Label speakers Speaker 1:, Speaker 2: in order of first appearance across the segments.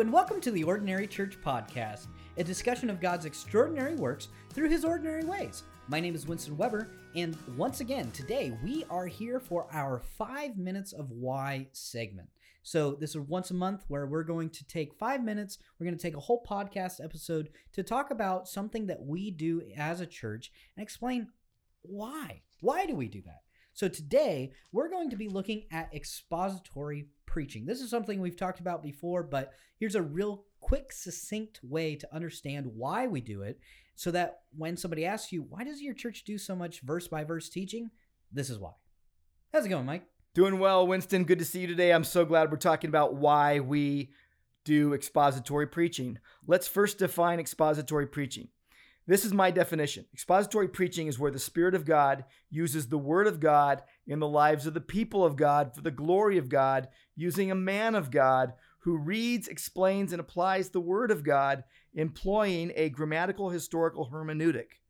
Speaker 1: and welcome to the Ordinary Church Podcast, a discussion of God's extraordinary works through his ordinary ways. My name is Winston Weber, and once again, today we are here for our five minutes of why segment. So, this is once a month where we're going to take five minutes, we're going to take a whole podcast episode to talk about something that we do as a church and explain why. Why do we do that? So today we're going to be looking at expository preaching. This is something we've talked about before, but here's a real quick, succinct way to understand why we do it so that when somebody asks you, why does your church do so much verse by verse teaching? This is why. How's it going, Mike?
Speaker 2: Doing well, Winston. Good to see you today. I'm so glad we're talking about why we do expository preaching. Let's first define expository preaching. This is my definition. Expository preaching is where the Spirit of God uses the Word of God in the lives of the people of God for the glory of God, using a man of God who reads, explains, and applies the Word of God, employing a grammatical historical hermeneutic.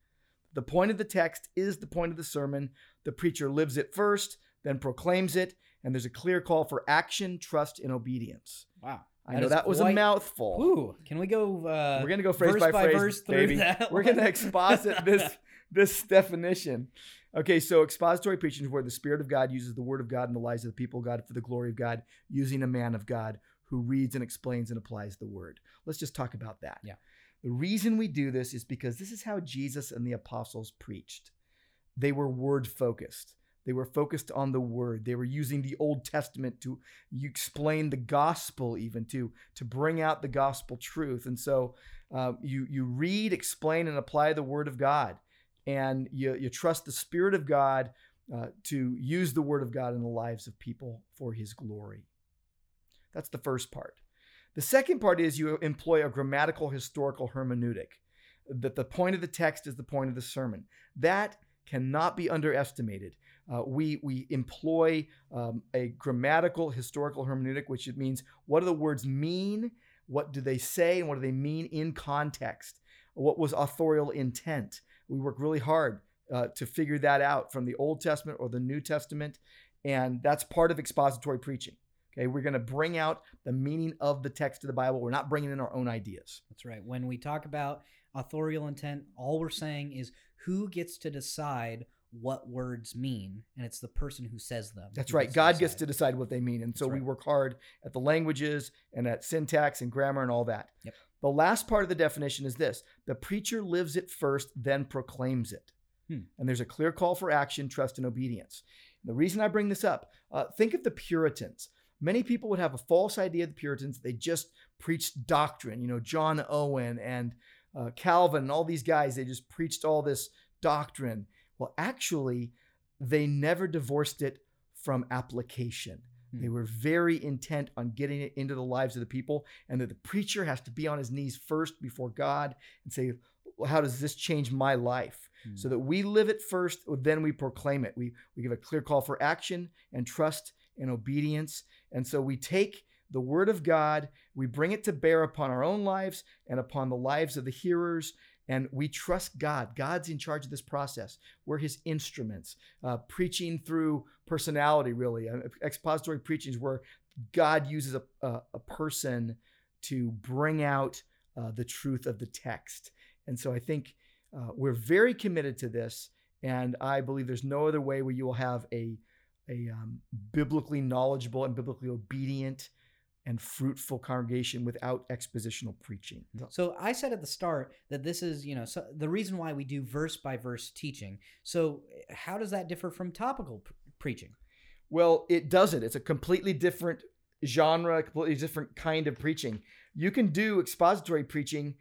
Speaker 2: The point of the text is the point of the sermon. The preacher lives it first, then proclaims it, and there's a clear call for action, trust, and obedience.
Speaker 1: Wow.
Speaker 2: I know that was a mouthful.
Speaker 1: Ooh, can we go? Uh,
Speaker 2: We're gonna go phrase by,
Speaker 1: by
Speaker 2: phrase,
Speaker 1: verse
Speaker 2: baby.
Speaker 1: that
Speaker 2: We're
Speaker 1: one?
Speaker 2: gonna exposit this this definition. Okay, so expository preaching is where the Spirit of God uses the Word of God in the lives of the people of God for the glory of God, using a man of God who reads and explains and applies the Word. Let's just talk about that.
Speaker 1: Yeah.
Speaker 2: The reason we do this is because this is how Jesus and the apostles preached. They were word focused. They were focused on the word. They were using the Old Testament to explain the gospel, even to to bring out the gospel truth. And so uh, you you read, explain, and apply the word of God, and you you trust the Spirit of God uh, to use the word of God in the lives of people for His glory. That's the first part. The second part is you employ a grammatical historical hermeneutic. That the point of the text is the point of the sermon. That cannot be underestimated. Uh, we we employ um, a grammatical historical hermeneutic, which it means what do the words mean, what do they say, and what do they mean in context. What was authorial intent? We work really hard uh, to figure that out from the Old Testament or the New Testament, and that's part of expository preaching. Okay, we're going to bring out the meaning of the text of the Bible. We're not bringing in our own ideas.
Speaker 1: That's right. When we talk about authorial intent, all we're saying is who gets to decide what words mean, and it's the person who says them.
Speaker 2: That's right. God gets to decide what they mean. And so
Speaker 1: That's
Speaker 2: we work hard at the languages and at syntax and grammar and all that.
Speaker 1: Yep.
Speaker 2: The last part of the definition is this the preacher lives it first, then proclaims it.
Speaker 1: Hmm.
Speaker 2: And there's a clear call for action, trust, and obedience. The reason I bring this up, uh, think of the Puritans. Many people would have a false idea of the Puritans. They just preached doctrine. You know, John Owen and uh, Calvin and all these guys, they just preached all this doctrine. Well, actually, they never divorced it from application.
Speaker 1: Hmm.
Speaker 2: They were very intent on getting it into the lives of the people, and that the preacher has to be on his knees first before God and say, well, How does this change my life?
Speaker 1: Hmm.
Speaker 2: So that we live it first, then we proclaim it. We, we give a clear call for action and trust and obedience. And so we take the word of God, we bring it to bear upon our own lives and upon the lives of the hearers, and we trust God. God's in charge of this process. We're his instruments, uh, preaching through personality, really. Uh, expository preaching is where God uses a, a, a person to bring out uh, the truth of the text. And so I think uh, we're very committed to this. And I believe there's no other way where you will have a, a um, biblically knowledgeable and biblically obedient and fruitful congregation without expositional preaching.
Speaker 1: So I said at the start that this is, you know, so the reason why we do verse by verse teaching. So how does that differ from topical p- preaching?
Speaker 2: Well, it doesn't. It's a completely different genre, completely different kind of preaching. You can do expository preaching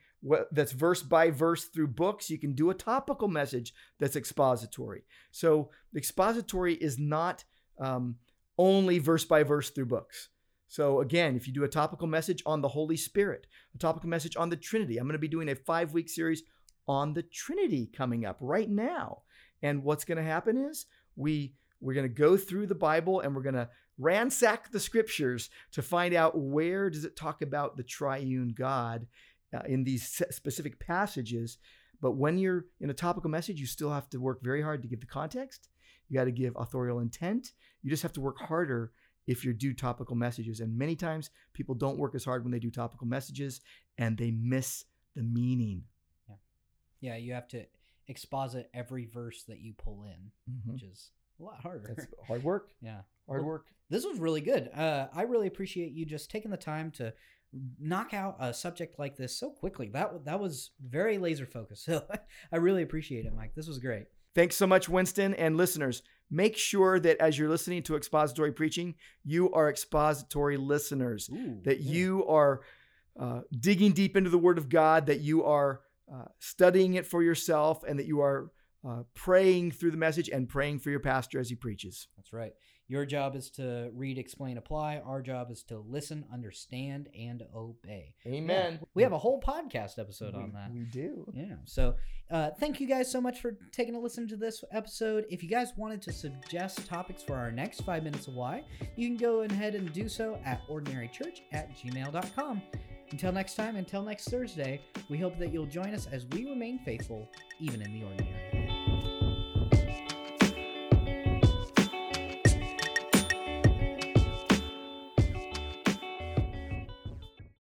Speaker 2: that's verse by verse through books. You can do a topical message that's expository. So expository is not um, only verse by verse through books. So again, if you do a topical message on the Holy Spirit, a topical message on the Trinity, I'm going to be doing a five week series on the Trinity coming up right now. And what's going to happen is we we're going to go through the Bible and we're going to ransack the scriptures to find out where does it talk about the triune God uh, in these specific passages. But when you're in a topical message, you still have to work very hard to give the context. You got to give authorial intent. You just have to work harder if you do topical messages. And many times people don't work as hard when they do topical messages and they miss the meaning.
Speaker 1: Yeah, Yeah. you have to exposit every verse that you pull in,
Speaker 2: Mhm.
Speaker 1: which is a lot harder.
Speaker 2: That's hard work.
Speaker 1: yeah.
Speaker 2: Hard
Speaker 1: Well,
Speaker 2: work.
Speaker 1: This was really good. Uh, I really appreciate you just taking the time to knock out a subject like this so quickly. That that was very laser focused. So I really appreciate it, Mike. This was great.
Speaker 2: Thanks so much, Winston. And listeners, make sure that as you're listening to expository preaching, you are expository listeners,
Speaker 1: Ooh,
Speaker 2: that
Speaker 1: yeah.
Speaker 2: you are uh, digging deep into the Word of God, that you are uh, studying it for yourself, and that you are uh, praying through the message and praying for your pastor as he preaches.
Speaker 1: That's right. Your job is to read, explain, apply. Our job is to listen, understand, and obey.
Speaker 2: Amen.
Speaker 1: We have a whole podcast episode on that.
Speaker 2: We do.
Speaker 1: Yeah. So, uh, thank you guys so much for taking a listen to this episode. If you guys wanted to suggest topics for our next five minutes of why, you can go ahead and do so at ordinarychurch at gmail.com. Until next time, until next Thursday, we hope that you'll join us as we remain faithful, even in the ordinary.